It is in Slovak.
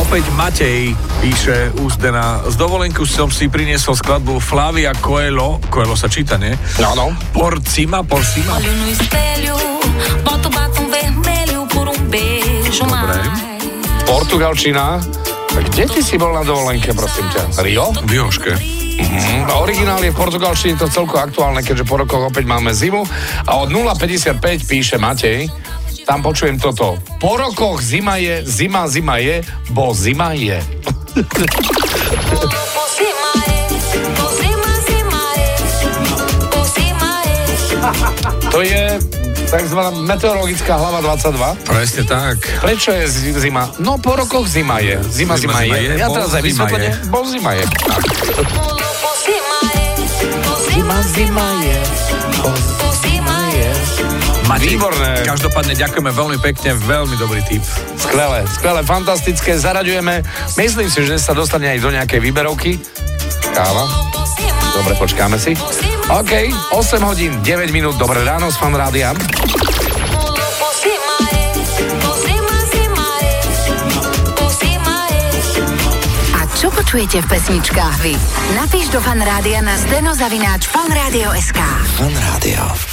opäť Matej píše úzdena. Z dovolenku som si priniesol skladbu Flavia Coelho. Coelho sa číta, nie? No, no. Porcima, porcima. No um Dobre. Portugalčina. Kde ty si bol na dovolenke, prosím ťa? Rio? V Joške. Mm, originál je v portugalčine to celko aktuálne, keďže po rokoch opäť máme zimu. A od 0,55 píše Matej, tam počujem toto. Po rokoch zima je, zima, zima je, bo zima je. To je takzvaná meteorologická hlava 22. Presne tak. Prečo je zi- zima? No po rokoch zima je. Zima, zima, Zima, zima je. je, Ja teraz aj zima vysvetlenie, je. bo zima je. Tak. Cima, zima Matej, Výborné. Každopádne ďakujeme veľmi pekne, veľmi dobrý tip. Skvelé, skvelé, fantastické, zaraďujeme. Myslím si, že sa dostane aj do nejakej výberovky. Káva. Dobre, počkáme si. OK, 8 hodín, 9 minút, dobré ráno z Fan Rádia. A čo počujete v pesničkách vy? Napíš do fanrádia na steno zavináč fanradio.sk. Fan Rádio.